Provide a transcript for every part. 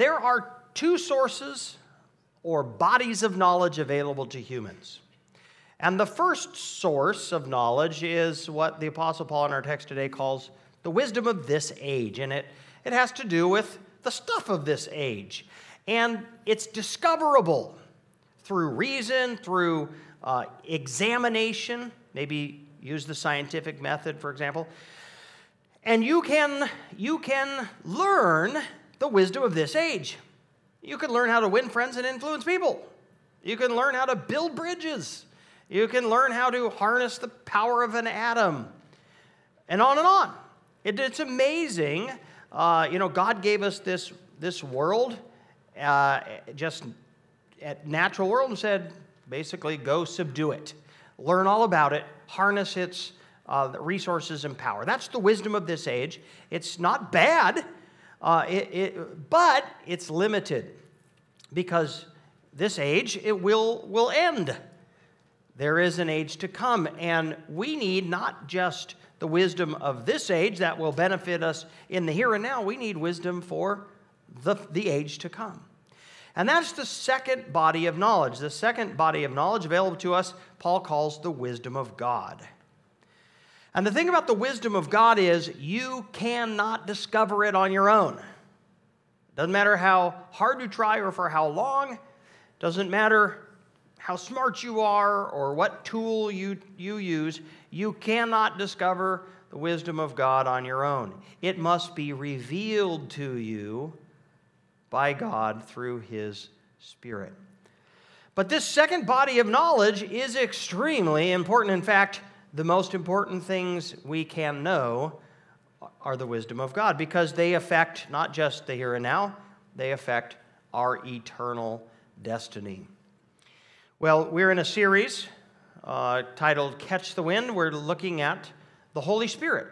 There are two sources or bodies of knowledge available to humans. And the first source of knowledge is what the Apostle Paul in our text today calls the wisdom of this age. And it, it has to do with the stuff of this age. And it's discoverable through reason, through uh, examination, maybe use the scientific method, for example. And you can, you can learn the wisdom of this age. You can learn how to win friends and influence people. You can learn how to build bridges. You can learn how to harness the power of an atom. And on and on. It, it's amazing. Uh, you know, God gave us this, this world, uh, just at natural world, and said, basically, go subdue it. Learn all about it, harness its uh, resources and power. That's the wisdom of this age. It's not bad, uh, it, it, but it's limited because this age it will will end. There is an age to come, and we need not just the wisdom of this age that will benefit us in the here and now. We need wisdom for the, the age to come. And that's the second body of knowledge. The second body of knowledge available to us, Paul calls the wisdom of God. And the thing about the wisdom of God is you cannot discover it on your own. Doesn't matter how hard you try or for how long, doesn't matter how smart you are or what tool you, you use, you cannot discover the wisdom of God on your own. It must be revealed to you by God through His Spirit. But this second body of knowledge is extremely important. In fact, the most important things we can know are the wisdom of God because they affect not just the here and now, they affect our eternal destiny. Well, we're in a series uh, titled Catch the Wind. We're looking at the Holy Spirit.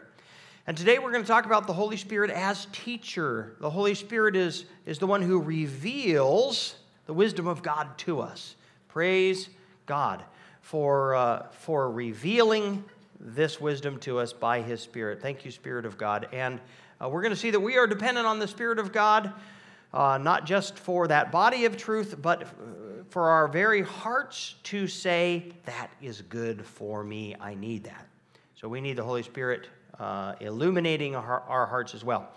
And today we're going to talk about the Holy Spirit as teacher. The Holy Spirit is, is the one who reveals the wisdom of God to us. Praise God for, uh, for revealing this wisdom to us by His Spirit. Thank you, Spirit of God. And uh, we're going to see that we are dependent on the Spirit of God, uh, not just for that body of truth, but uh, for our very hearts to say, That is good for me. I need that. So we need the Holy Spirit uh, illuminating our, our hearts as well.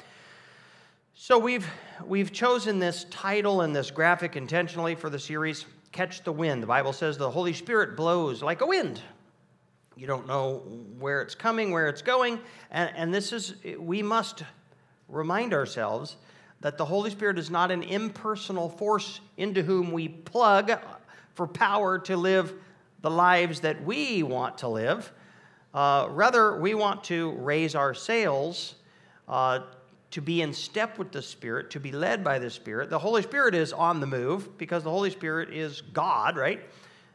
So we've, we've chosen this title and this graphic intentionally for the series catch the wind. The Bible says the Holy Spirit blows like a wind. You don't know where it's coming, where it's going. And, and this is, we must remind ourselves that the Holy Spirit is not an impersonal force into whom we plug for power to live the lives that we want to live. Uh, rather, we want to raise our sails uh, to be in step with the Spirit, to be led by the Spirit. The Holy Spirit is on the move because the Holy Spirit is God, right?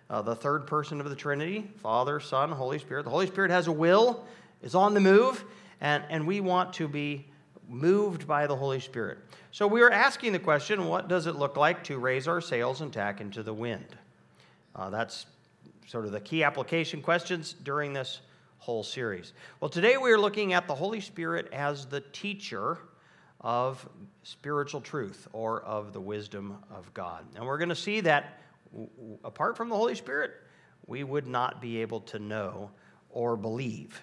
Uh, the third person of the Trinity Father, Son, Holy Spirit. The Holy Spirit has a will, is on the move, and, and we want to be moved by the Holy Spirit. So we are asking the question what does it look like to raise our sails and tack into the wind? Uh, that's sort of the key application questions during this whole series. Well, today we are looking at the Holy Spirit as the teacher of spiritual truth or of the wisdom of God. And we're going to see that apart from the Holy Spirit, we would not be able to know or believe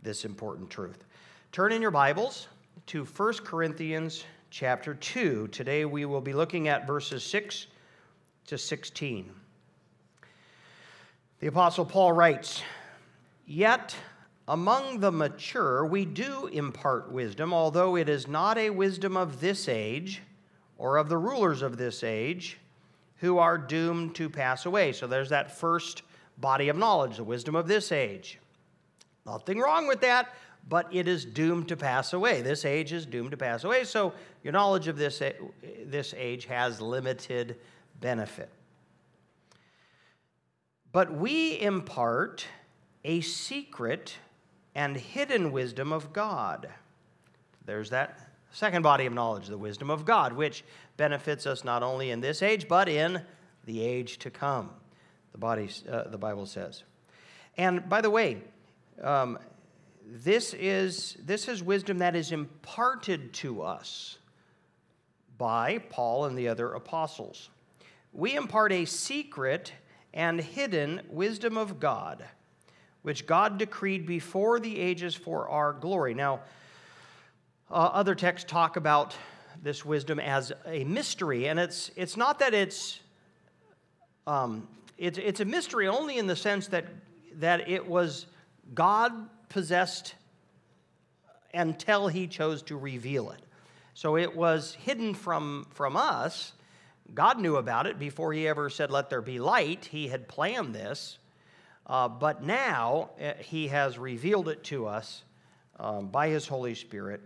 this important truth. Turn in your Bibles to 1 Corinthians chapter 2. Today we will be looking at verses 6 to 16. The Apostle Paul writes, Yet among the mature we do impart wisdom, although it is not a wisdom of this age or of the rulers of this age who are doomed to pass away. So there's that first body of knowledge, the wisdom of this age. Nothing wrong with that, but it is doomed to pass away. This age is doomed to pass away, so your knowledge of this, this age has limited benefit. But we impart a secret and hidden wisdom of God. There's that second body of knowledge, the wisdom of God, which benefits us not only in this age, but in the age to come, the, body, uh, the Bible says. And by the way, um, this, is, this is wisdom that is imparted to us by Paul and the other apostles. We impart a secret and hidden wisdom of God, which God decreed before the ages for our glory. Now, uh, other texts talk about this wisdom as a mystery, and it's, it's not that it's, um, it's, it's a mystery only in the sense that, that it was God possessed until he chose to reveal it. So it was hidden from, from us. God knew about it before he ever said, Let there be light. He had planned this. Uh, but now uh, he has revealed it to us um, by his Holy Spirit.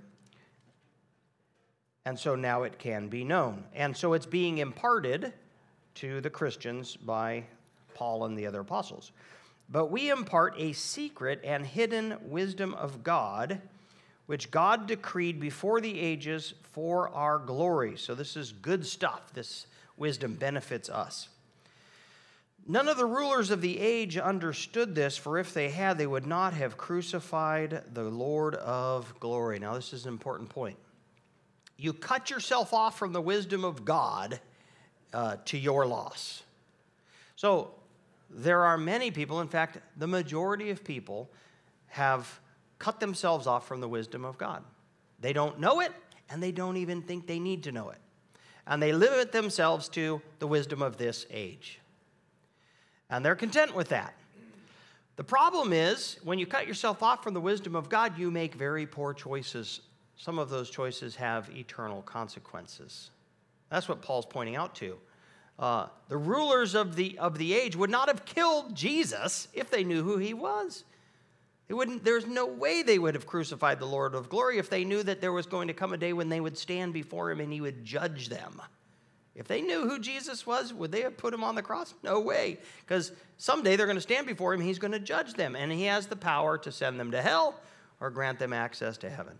And so now it can be known. And so it's being imparted to the Christians by Paul and the other apostles. But we impart a secret and hidden wisdom of God which God decreed before the ages for our glory. So, this is good stuff. This wisdom benefits us. None of the rulers of the age understood this, for if they had, they would not have crucified the Lord of glory. Now, this is an important point. You cut yourself off from the wisdom of God uh, to your loss. So, there are many people, in fact, the majority of people have cut themselves off from the wisdom of God. They don't know it, and they don't even think they need to know it. And they limit themselves to the wisdom of this age. And they're content with that. The problem is, when you cut yourself off from the wisdom of God, you make very poor choices. Some of those choices have eternal consequences. That's what Paul's pointing out to. Uh, the rulers of the, of the age would not have killed Jesus if they knew who he was. They wouldn't, there's no way they would have crucified the Lord of glory if they knew that there was going to come a day when they would stand before him and he would judge them. If they knew who Jesus was, would they have put him on the cross? No way. Because someday they're going to stand before him, he's going to judge them, and he has the power to send them to hell or grant them access to heaven.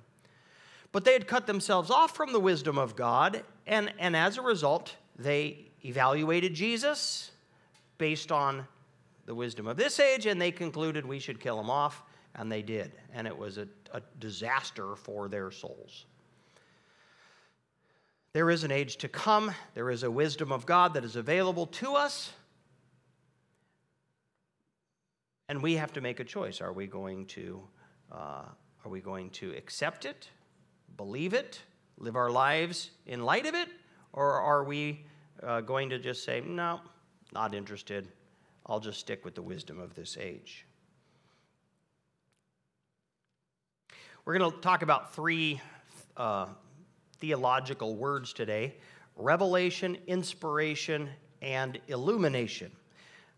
But they had cut themselves off from the wisdom of God, and, and as a result, they evaluated Jesus based on the wisdom of this age, and they concluded we should kill him off and they did. And it was a, a disaster for their souls. There is an age to come. There is a wisdom of God that is available to us. And we have to make a choice. Are we going to, uh, are we going to accept it, believe it, live our lives in light of it? Or are we uh, going to just say, no, not interested. I'll just stick with the wisdom of this age? We're going to talk about three uh, theological words today revelation, inspiration, and illumination.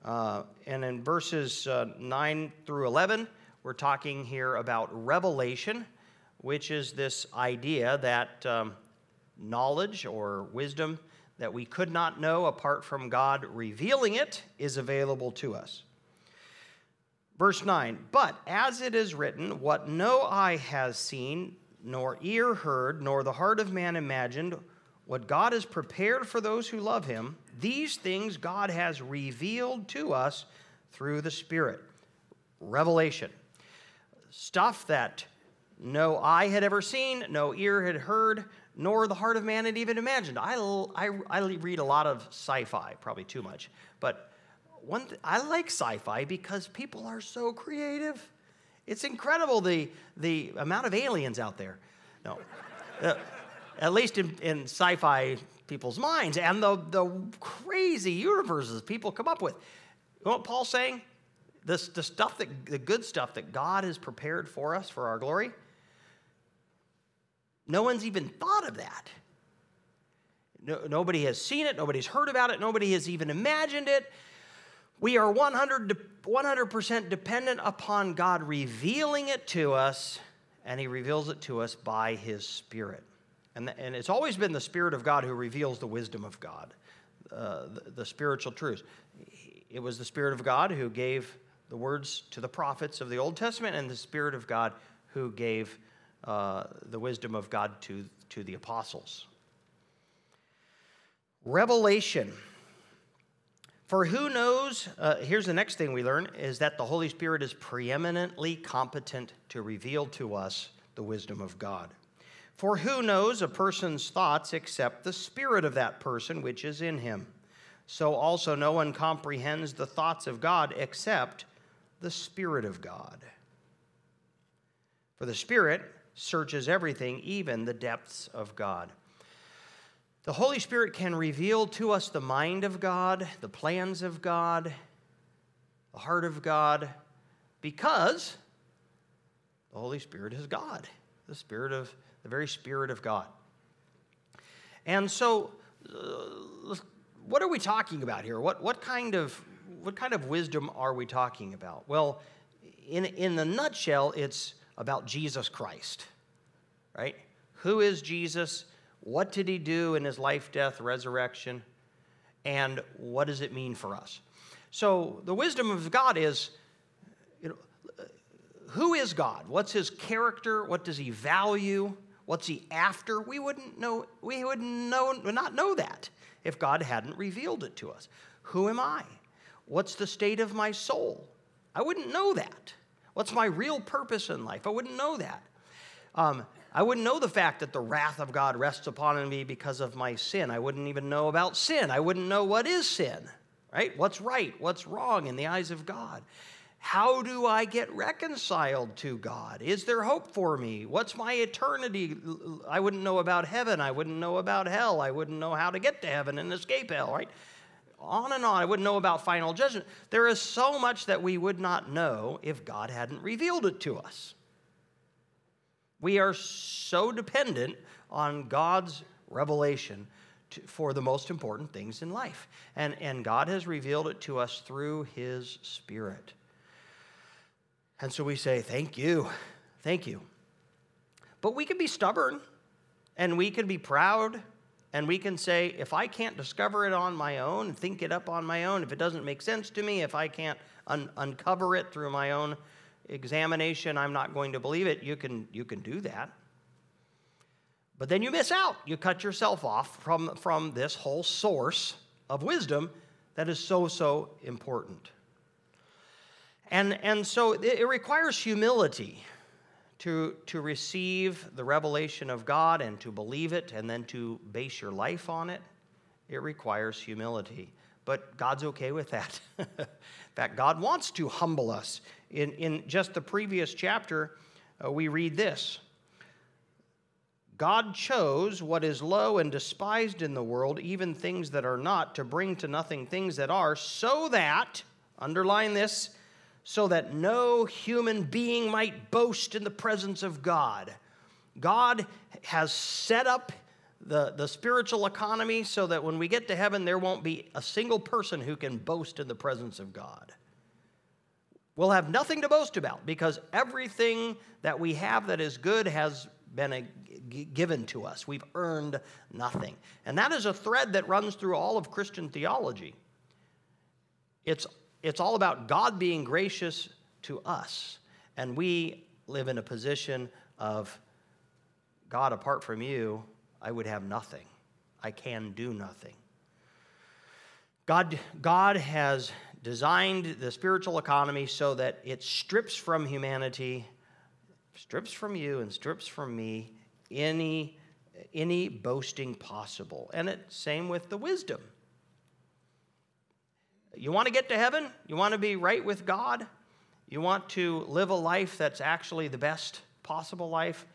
Uh, and in verses uh, 9 through 11, we're talking here about revelation, which is this idea that um, knowledge or wisdom that we could not know apart from God revealing it is available to us. Verse 9, but as it is written, what no eye has seen, nor ear heard, nor the heart of man imagined, what God has prepared for those who love him, these things God has revealed to us through the Spirit. Revelation. Stuff that no eye had ever seen, no ear had heard, nor the heart of man had even imagined. I, I, I read a lot of sci fi, probably too much, but one th- I like sci-fi because people are so creative. It's incredible the the amount of aliens out there. No, uh, at least in, in sci-fi people's minds, and the the crazy universes people come up with. You know what Paul's saying? This the stuff that the good stuff that God has prepared for us for our glory. No one's even thought of that. No, nobody has seen it. Nobody's heard about it. Nobody has even imagined it. We are 100, 100% dependent upon God revealing it to us, and He reveals it to us by His Spirit. And, and it's always been the Spirit of God who reveals the wisdom of God, uh, the, the spiritual truths. It was the Spirit of God who gave the words to the prophets of the Old Testament, and the Spirit of God who gave uh, the wisdom of God to, to the apostles. Revelation for who knows, uh, here's the next thing we learn is that the Holy Spirit is preeminently competent to reveal to us the wisdom of God. For who knows a person's thoughts except the spirit of that person which is in him? So also no one comprehends the thoughts of God except the Spirit of God. For the Spirit searches everything, even the depths of God. The Holy Spirit can reveal to us the mind of God, the plans of God, the heart of God, because the Holy Spirit is God, the Spirit of the very Spirit of God. And so, uh, what are we talking about here? What, what, kind of, what kind of wisdom are we talking about? Well, in, in the nutshell, it's about Jesus Christ, right? Who is Jesus? What did he do in his life, death, resurrection? And what does it mean for us? So, the wisdom of God is you know, who is God? What's his character? What does he value? What's he after? We wouldn't know, we would know, not know that if God hadn't revealed it to us. Who am I? What's the state of my soul? I wouldn't know that. What's my real purpose in life? I wouldn't know that. Um, I wouldn't know the fact that the wrath of God rests upon me because of my sin. I wouldn't even know about sin. I wouldn't know what is sin, right? What's right? What's wrong in the eyes of God? How do I get reconciled to God? Is there hope for me? What's my eternity? I wouldn't know about heaven. I wouldn't know about hell. I wouldn't know how to get to heaven and escape hell, right? On and on. I wouldn't know about final judgment. There is so much that we would not know if God hadn't revealed it to us. We are so dependent on God's revelation to, for the most important things in life. And, and God has revealed it to us through His Spirit. And so we say, Thank you, thank you. But we can be stubborn and we can be proud and we can say, if I can't discover it on my own, think it up on my own, if it doesn't make sense to me, if I can't un- uncover it through my own examination, I'm not going to believe it. You can, you can do that. But then you miss out. You cut yourself off from, from this whole source of wisdom that is so, so important. And, and so it requires humility to, to receive the revelation of God and to believe it and then to base your life on it. It requires humility. But God's okay with that. fact, God wants to humble us. In, in just the previous chapter, uh, we read this God chose what is low and despised in the world, even things that are not, to bring to nothing things that are, so that, underline this, so that no human being might boast in the presence of God. God has set up the, the spiritual economy so that when we get to heaven, there won't be a single person who can boast in the presence of God. We'll have nothing to boast about because everything that we have that is good has been a, g- given to us. We've earned nothing. And that is a thread that runs through all of Christian theology. It's it's all about God being gracious to us. And we live in a position of God, apart from you, I would have nothing. I can do nothing. God, God has designed the spiritual economy so that it strips from humanity, strips from you, and strips from me any, any boasting possible. And it same with the wisdom. You want to get to heaven? You want to be right with God? You want to live a life that's actually the best possible life?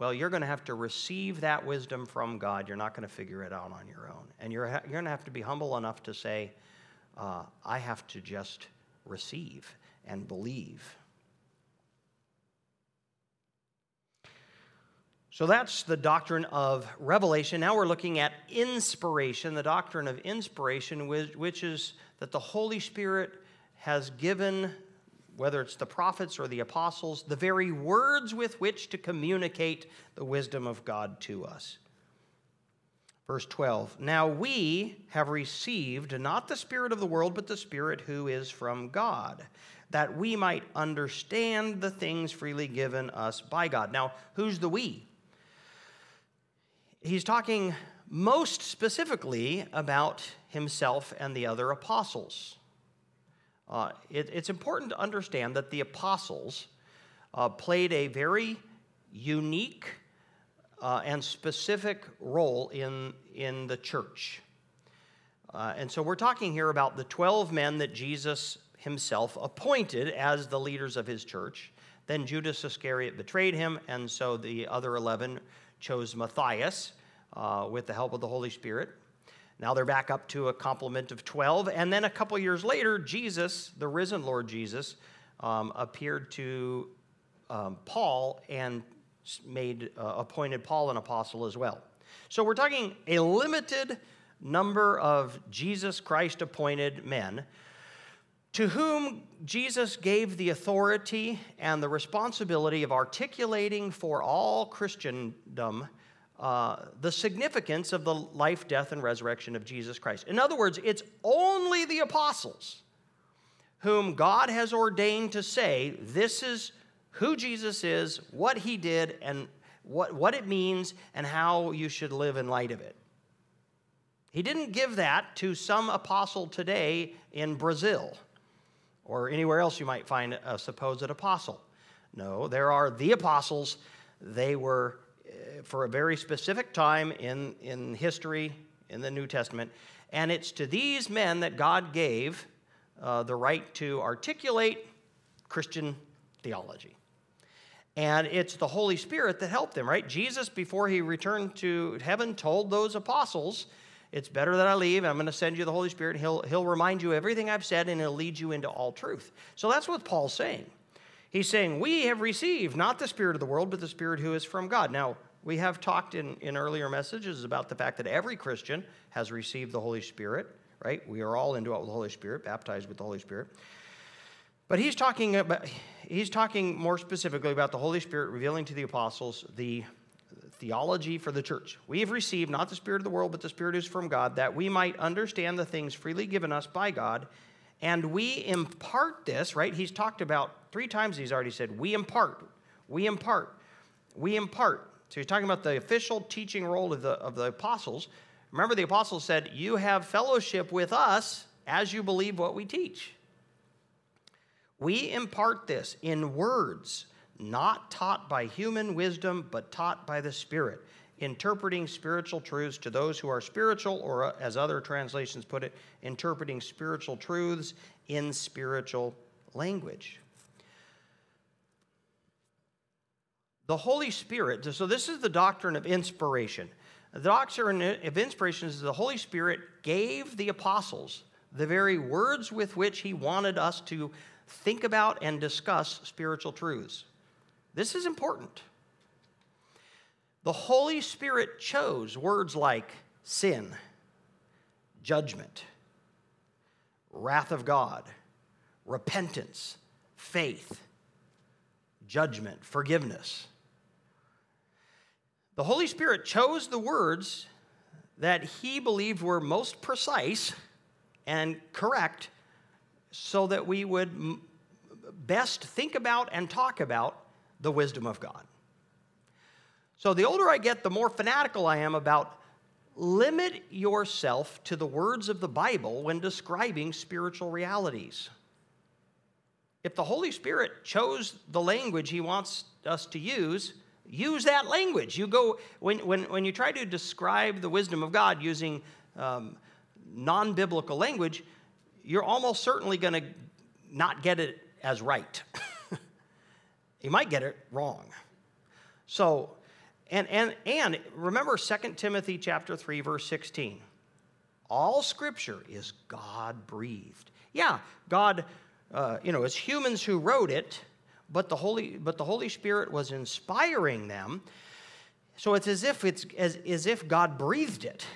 Well, you're going to have to receive that wisdom from God. You're not going to figure it out on your own. And you're, you're going to have to be humble enough to say, uh, I have to just receive and believe. So that's the doctrine of revelation. Now we're looking at inspiration, the doctrine of inspiration, which is that the Holy Spirit has given, whether it's the prophets or the apostles, the very words with which to communicate the wisdom of God to us. Verse 12 Now we have received not the Spirit of the world, but the Spirit who is from God, that we might understand the things freely given us by God. Now, who's the we? He's talking most specifically about himself and the other apostles. Uh, it, it's important to understand that the apostles uh, played a very unique uh, and specific role in, in the church. Uh, and so we're talking here about the 12 men that Jesus himself appointed as the leaders of his church. Then Judas Iscariot betrayed him, and so the other 11 chose Matthias uh, with the help of the Holy Spirit. Now they're back up to a complement of 12. And then a couple years later, Jesus, the risen Lord Jesus, um, appeared to um, Paul and made uh, appointed Paul an apostle as well. So we're talking a limited number of Jesus Christ appointed men to whom Jesus gave the authority and the responsibility of articulating for all Christendom uh, the significance of the life, death, and resurrection of Jesus Christ. In other words, it's only the apostles whom God has ordained to say, This is who Jesus is, what he did, and what, what it means, and how you should live in light of it. He didn't give that to some apostle today in Brazil or anywhere else you might find a supposed apostle. No, there are the apostles. They were for a very specific time in, in history in the New Testament. And it's to these men that God gave uh, the right to articulate Christian theology. And it's the Holy Spirit that helped them, right? Jesus, before he returned to heaven, told those apostles, It's better that I leave. I'm going to send you the Holy Spirit. He'll, he'll remind you everything I've said, and he'll lead you into all truth. So that's what Paul's saying. He's saying, We have received not the Spirit of the world, but the Spirit who is from God. Now, we have talked in, in earlier messages about the fact that every Christian has received the Holy Spirit, right? We are all indwelt with the Holy Spirit, baptized with the Holy Spirit. But he's talking about, he's talking more specifically about the Holy Spirit revealing to the apostles the theology for the church. We have received not the spirit of the world, but the spirit is from God, that we might understand the things freely given us by God, and we impart this, right? He's talked about three times he's already said, we impart, we impart, we impart. So he's talking about the official teaching role of the, of the apostles. Remember, the apostles said, You have fellowship with us as you believe what we teach. We impart this in words, not taught by human wisdom, but taught by the Spirit, interpreting spiritual truths to those who are spiritual, or uh, as other translations put it, interpreting spiritual truths in spiritual language. The Holy Spirit, so this is the doctrine of inspiration. The doctrine of inspiration is the Holy Spirit gave the apostles the very words with which he wanted us to think about and discuss spiritual truths. This is important. The Holy Spirit chose words like sin, judgment, wrath of God, repentance, faith, judgment, forgiveness. The Holy Spirit chose the words that he believed were most precise and correct so that we would best think about and talk about the wisdom of God. So the older I get, the more fanatical I am about limit yourself to the words of the Bible when describing spiritual realities. If the Holy Spirit chose the language He wants us to use, use that language. You go, when, when, when you try to describe the wisdom of God using um, non biblical language, you're almost certainly going to not get it as right. you might get it wrong. So, and, and, and remember 2 Timothy chapter 3, verse 16. All scripture is God breathed. Yeah, God, uh, you know, it's humans who wrote it, but the Holy, but the Holy Spirit was inspiring them. So it's as if it's as, as if God breathed it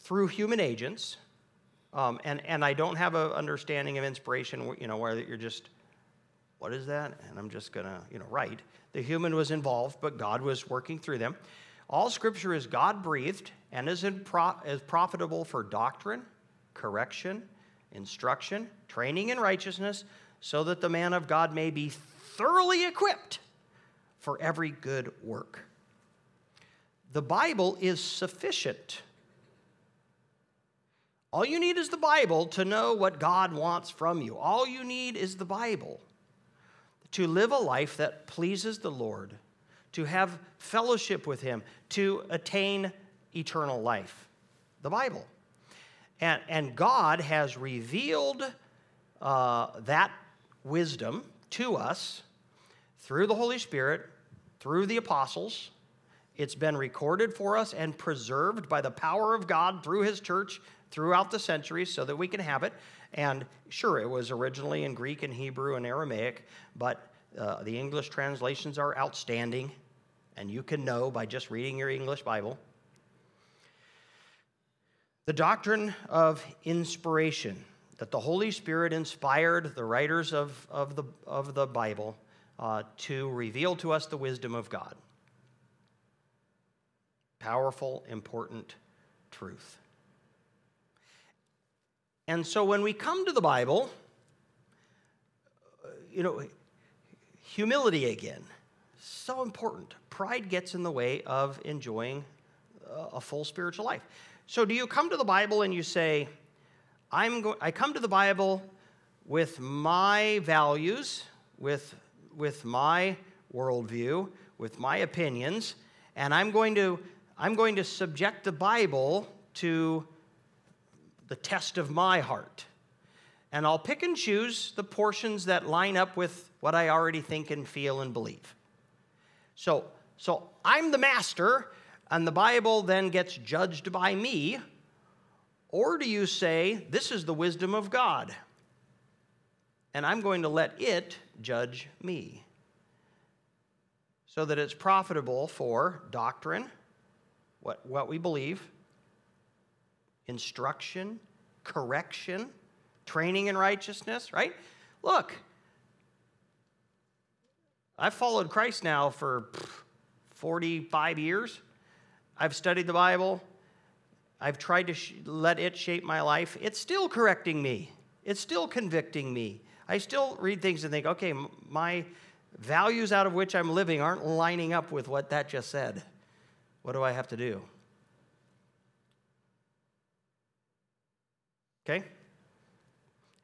through human agents um, and, and I don't have an understanding of inspiration, you know, where you're just, what is that? And I'm just going to, you know, write. The human was involved, but God was working through them. All scripture is God breathed and is, pro- is profitable for doctrine, correction, instruction, training in righteousness, so that the man of God may be thoroughly equipped for every good work. The Bible is sufficient all you need is the Bible to know what God wants from you. All you need is the Bible to live a life that pleases the Lord, to have fellowship with Him, to attain eternal life? The Bible. And, and God has revealed uh, that wisdom to us through the Holy Spirit, through the apostles. It's been recorded for us and preserved by the power of God through His church throughout the centuries so that we can have it. And sure, it was originally in Greek and Hebrew and Aramaic, but uh, the English translations are outstanding, and you can know by just reading your English Bible. The doctrine of inspiration, that the Holy Spirit inspired the writers of, of, the, of the Bible uh, to reveal to us the wisdom of God. Powerful, important truth. And so when we come to the Bible, you know, humility again, so important. Pride gets in the way of enjoying uh, a full spiritual life. So, do you come to the Bible and you say, I'm go- I come to the Bible with my values, with, with my worldview, with my opinions, and I'm going, to, I'm going to subject the Bible to the test of my heart. And I'll pick and choose the portions that line up with what I already think and feel and believe. So, so I'm the master, and the Bible then gets judged by me? Or do you say, This is the wisdom of God, and I'm going to let it judge me? So that it's profitable for doctrine, what, what we believe, instruction, correction, training in righteousness, right? Look, I've followed Christ now for 45 years. I've studied the Bible. I've tried to sh- let it shape my life. It's still correcting me, it's still convicting me. I still read things and think, okay, my values out of which I'm living aren't lining up with what that just said. What do I have to do? Okay?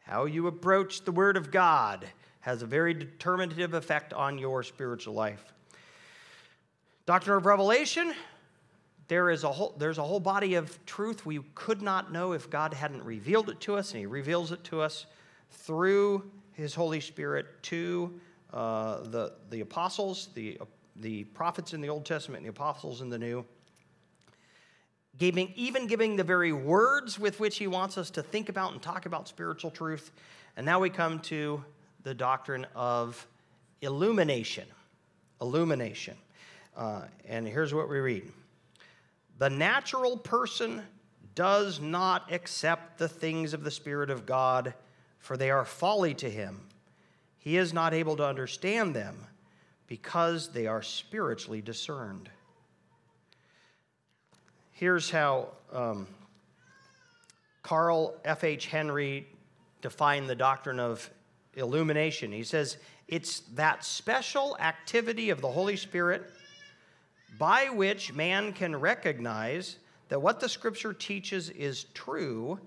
How you approach the Word of God has a very determinative effect on your spiritual life. Doctrine of Revelation, there is a whole, there's a whole body of truth we could not know if God hadn't revealed it to us, and He reveals it to us through His Holy Spirit to uh, the, the apostles, the, the prophets in the Old Testament, and the apostles in the New. Giving, even giving the very words with which He wants us to think about and talk about spiritual truth. And now we come to the doctrine of illumination. Illumination. Uh, and here's what we read The natural person does not accept the things of the Spirit of God, for they are folly to him. He is not able to understand them because they are spiritually discerned. Here's how um, Carl F.H. Henry defined the doctrine of illumination. He says, It's that special activity of the Holy Spirit by which man can recognize that what the scripture teaches is true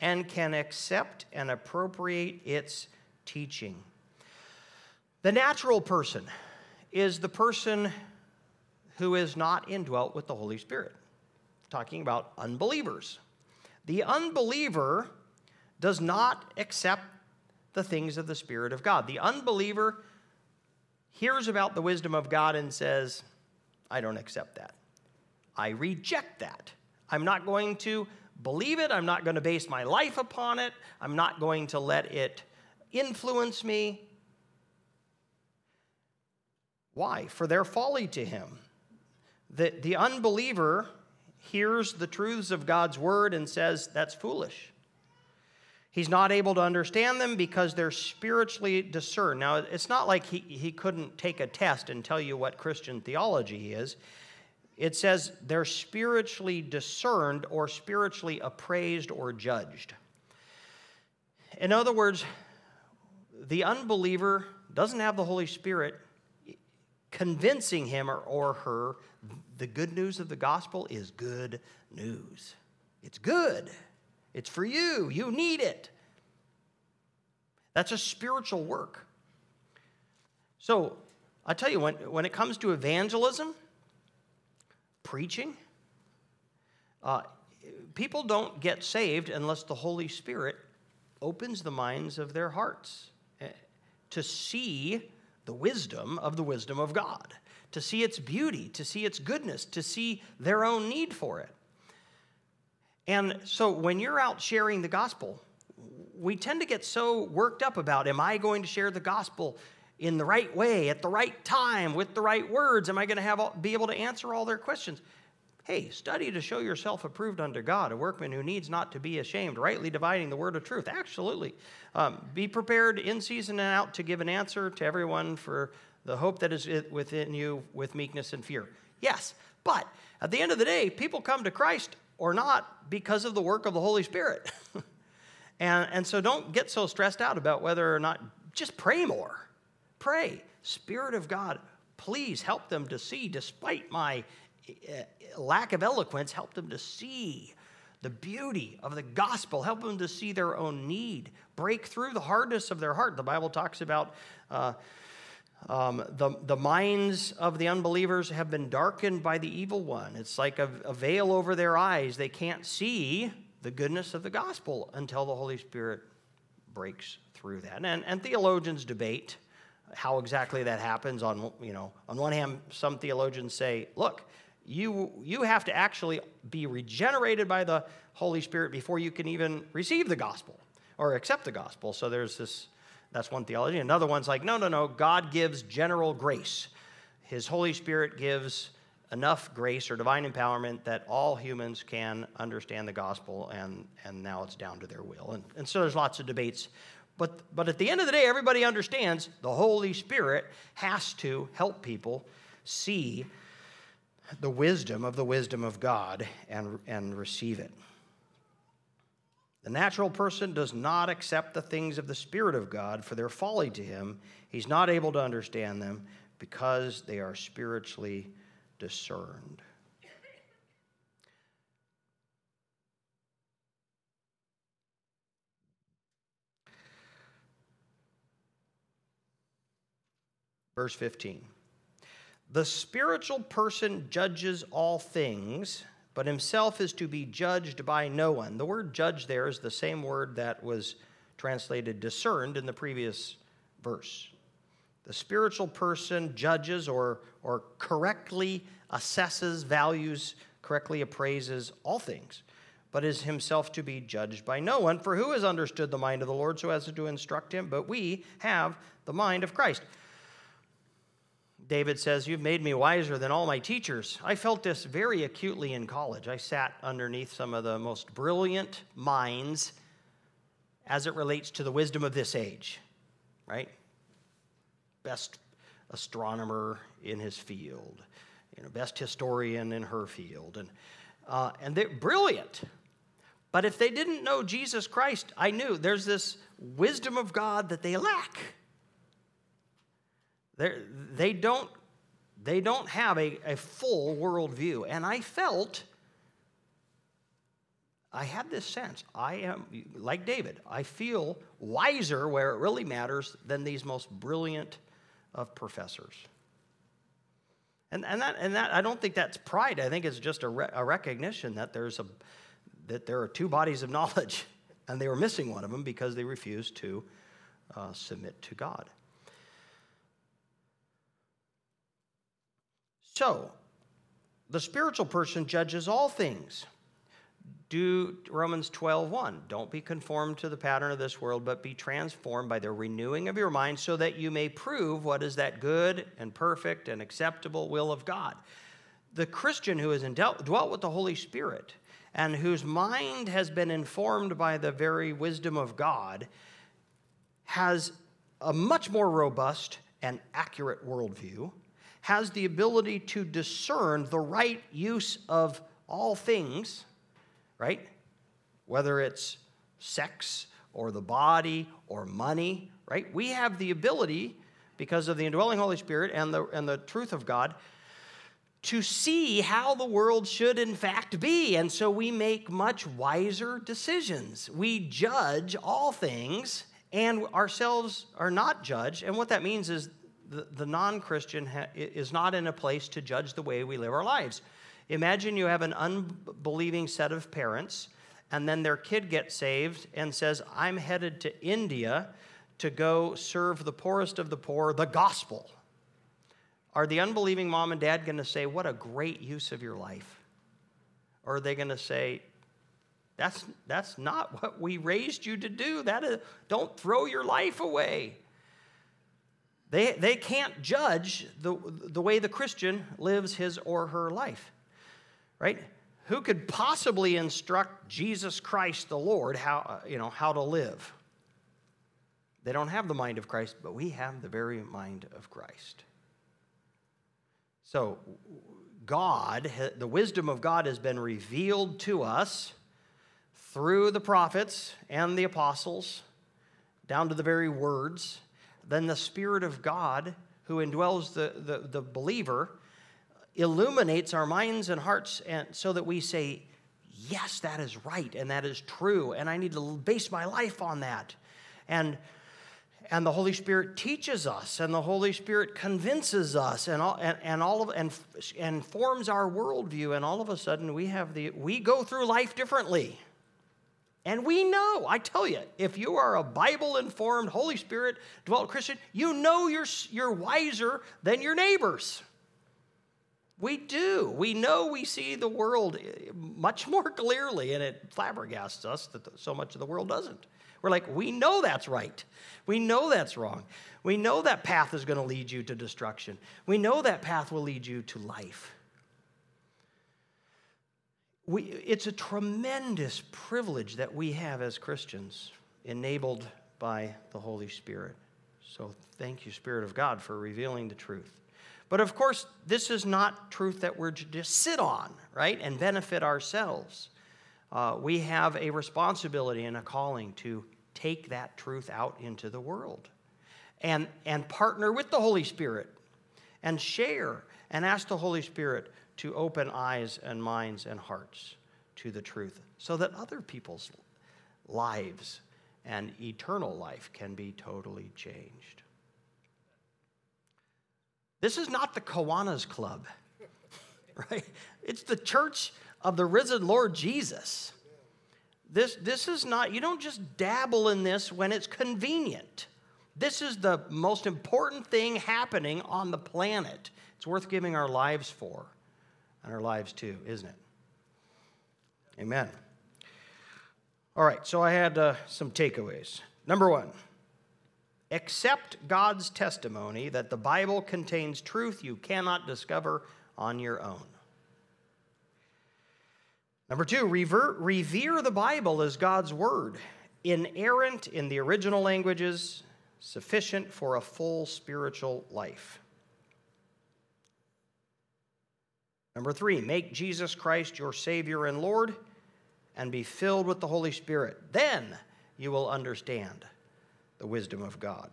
and can accept and appropriate its teaching. The natural person is the person who is not indwelt with the Holy Spirit, talking about unbelievers. The unbeliever does not accept the things of the Spirit of God. The unbeliever hears about the wisdom of God and says, I don't accept that. I reject that. I'm not going to believe it. I'm not going to base my life upon it. I'm not going to let it influence me. Why? For their folly to him. The, the unbeliever hears the truths of God's word and says, That's foolish. He's not able to understand them because they're spiritually discerned. Now, it's not like he, he couldn't take a test and tell you what Christian theology is. It says they're spiritually discerned or spiritually appraised or judged. In other words, the unbeliever doesn't have the Holy Spirit convincing him or, or her the good news of the gospel is good news. It's good. It's for you. You need it. That's a spiritual work. So, I tell you, when, when it comes to evangelism, preaching, uh, people don't get saved unless the Holy Spirit opens the minds of their hearts eh, to see the wisdom of the wisdom of God, to see its beauty, to see its goodness, to see their own need for it. And so when you're out sharing the gospel, we tend to get so worked up about am I going to share the gospel in the right way, at the right time, with the right words? Am I going to have be able to answer all their questions? Hey, study to show yourself approved unto God, a workman who needs not to be ashamed, rightly dividing the word of truth. Absolutely. Um, be prepared in season and out to give an answer to everyone for the hope that is within you with meekness and fear. Yes, but at the end of the day, people come to Christ or not because of the work of the Holy Spirit. and, and so don't get so stressed out about whether or not, just pray more. Pray. Spirit of God, please help them to see, despite my uh, lack of eloquence, help them to see the beauty of the gospel, help them to see their own need, break through the hardness of their heart. The Bible talks about uh, um, the, the minds of the unbelievers have been darkened by the evil one. It's like a, a veil over their eyes. They can't see the goodness of the gospel until the Holy Spirit breaks through that. And, and theologians debate how exactly that happens. On, you know, on one hand, some theologians say, look, you, you have to actually be regenerated by the Holy Spirit before you can even receive the gospel or accept the gospel. So there's this, that's one theology. Another one's like, no, no, no, God gives general grace. His Holy Spirit gives enough grace or divine empowerment that all humans can understand the gospel, and, and now it's down to their will. And, and so there's lots of debates. But, but at the end of the day, everybody understands the Holy Spirit has to help people see the wisdom of the wisdom of God and, and receive it. The natural person does not accept the things of the Spirit of God, for their folly to him. He's not able to understand them because they are spiritually discerned. Verse 15. The spiritual person judges all things, but himself is to be judged by no one. The word judge there is the same word that was translated discerned in the previous verse. The spiritual person judges or, or correctly assesses, values, correctly appraises all things, but is himself to be judged by no one. For who has understood the mind of the Lord so as to instruct him? But we have the mind of Christ. David says, You've made me wiser than all my teachers. I felt this very acutely in college. I sat underneath some of the most brilliant minds as it relates to the wisdom of this age, right? Best astronomer in his field, you know, best historian in her field. And, uh, and they're brilliant. But if they didn't know Jesus Christ, I knew there's this wisdom of God that they lack. They're, they don't, they don't have a, a full worldview. And I felt, I had this sense, I am, like David, I feel wiser where it really matters than these most brilliant of professors. And, and, that, and that, I don't think that's pride. I think it's just a, re- a recognition that, there's a, that there are two bodies of knowledge, and they were missing one of them because they refused to uh, submit to God. So, the spiritual person judges all things. Do Romans 12:1. Don't be conformed to the pattern of this world, but be transformed by the renewing of your mind so that you may prove what is that good and perfect and acceptable will of God. The Christian who has dwelt with the Holy Spirit and whose mind has been informed by the very wisdom of God has a much more robust and accurate worldview has the ability to discern the right use of all things, right? Whether it's sex or the body or money, right? We have the ability, because of the indwelling Holy Spirit and the, and the truth of God, to see how the world should in fact be. And so we make much wiser decisions. We judge all things and ourselves are not judged. And what that means is the, the non Christian ha- is not in a place to judge the way we live our lives. Imagine you have an unbelieving set of parents, and then their kid gets saved and says, I'm headed to India to go serve the poorest of the poor the gospel. Are the unbelieving mom and dad going to say, What a great use of your life? Or are they going to say, that's, that's not what we raised you to do. That is, don't throw your life away. They, they can't judge the, the way the Christian lives his or her life, right? Who could possibly instruct Jesus Christ the Lord how, uh, you know, how to live? They don't have the mind of Christ, but we have the very mind of Christ. So, God, the wisdom of God has been revealed to us through the prophets and the apostles, down to the very words. Then the Spirit of God, who indwells the, the, the believer, illuminates our minds and hearts and so that we say, Yes, that is right and that is true, and I need to base my life on that. And and the Holy Spirit teaches us, and the Holy Spirit convinces us, and all, and, and all of and, and forms our worldview, and all of a sudden we have the we go through life differently. And we know, I tell you, if you are a Bible informed, Holy Spirit developed Christian, you know you're, you're wiser than your neighbors. We do. We know we see the world eh, much more clearly, and it flabbergasts us that so much of the world doesn't. We're like, we know that's right. We know that's wrong. We know that path is going to lead you to destruction. We know that path will lead you to life. We, it's a tremendous privilege that we have as Christians, enabled by the Holy Spirit. So thank you, Spirit of God, for revealing the truth. But of course, this is not truth that we're to just sit on, right, and benefit ourselves. Uh, we have a responsibility and a calling to take that truth out into the world and, and partner with the Holy Spirit and share and ask the Holy Spirit to open eyes and minds and hearts to the truth so that other people's lives and eternal life can be totally changed. This is not the Kiwanis Club, right? It's the church of the risen Lord Jesus. This, this is not, you don't just dabble in this when it's convenient. This is the most important thing happening on the planet. It's worth giving our lives for and our lives too, isn't it? Amen. All right, so I had uh, some takeaways. Number one, accept God's testimony that the Bible contains truth you cannot discover on your own. Number two, revere, revere the Bible as God's Word, inerrant in the original languages, sufficient for a full spiritual life. Number three, make Jesus Christ your Savior and Lord and be filled with the Holy Spirit. Then you will understand the wisdom of God.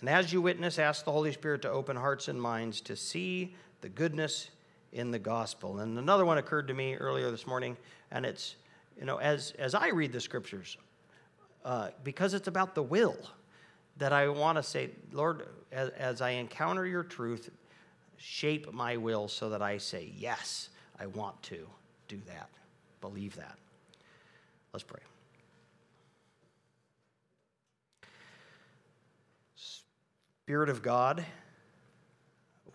And as you witness, ask the Holy Spirit to open hearts and minds to see the goodness in the gospel. And another one occurred to me earlier this morning, and it's, you know, as, as I read the scriptures, uh, because it's about the will, that I want to say, Lord, as, as I encounter your truth, shape my will so that I say, yes, I want to do that, believe that. Let's pray. Spirit of God,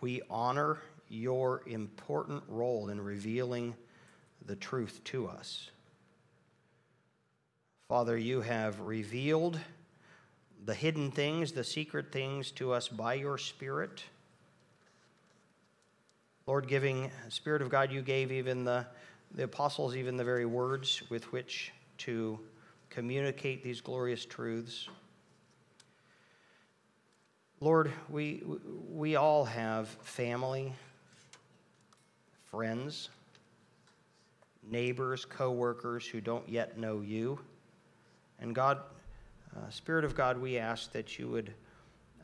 we honor your important role in revealing the truth to us. Father, you have revealed the hidden things, the secret things to us by your Spirit. Lord, giving Spirit of God, you gave even the, the apostles even the very words with which to communicate these glorious truths. Lord, we, we all have family friends, neighbors, co-workers who don't yet know you. And God, uh, Spirit of God, we ask that you would,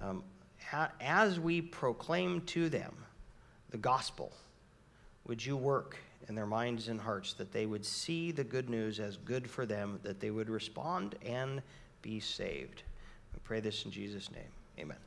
um, ha- as we proclaim to them the gospel, would you work in their minds and hearts that they would see the good news as good for them, that they would respond and be saved. We pray this in Jesus' name. Amen.